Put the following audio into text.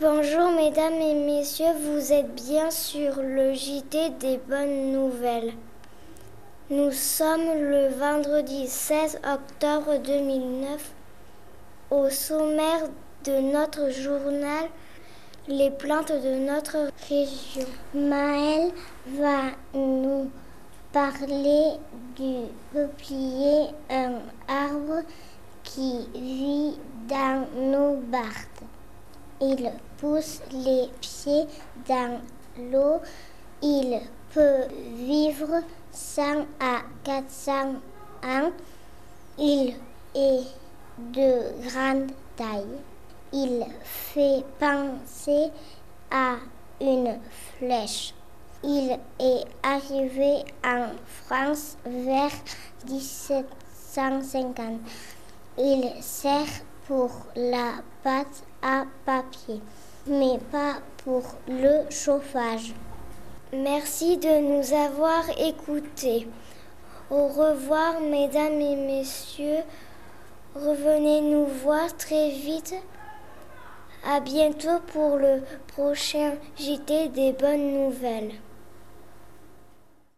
Bonjour mesdames et messieurs, vous êtes bien sur le JT des bonnes nouvelles. Nous sommes le vendredi 16 octobre 2009. Au sommaire de notre journal, les plantes de notre région. Maëlle va nous parler du peuplier, un arbre qui vit dans nos bardes. Il pousse les pieds dans l'eau. Il peut vivre 100 à 400 ans. Il est de grande taille. Il fait penser à une flèche. Il est arrivé en France vers 1750. Il sert pour la pâte à papier, mais pas pour le chauffage. Merci de nous avoir écoutés. Au revoir, mesdames et messieurs. Revenez nous voir très vite. À bientôt pour le prochain JT des bonnes nouvelles.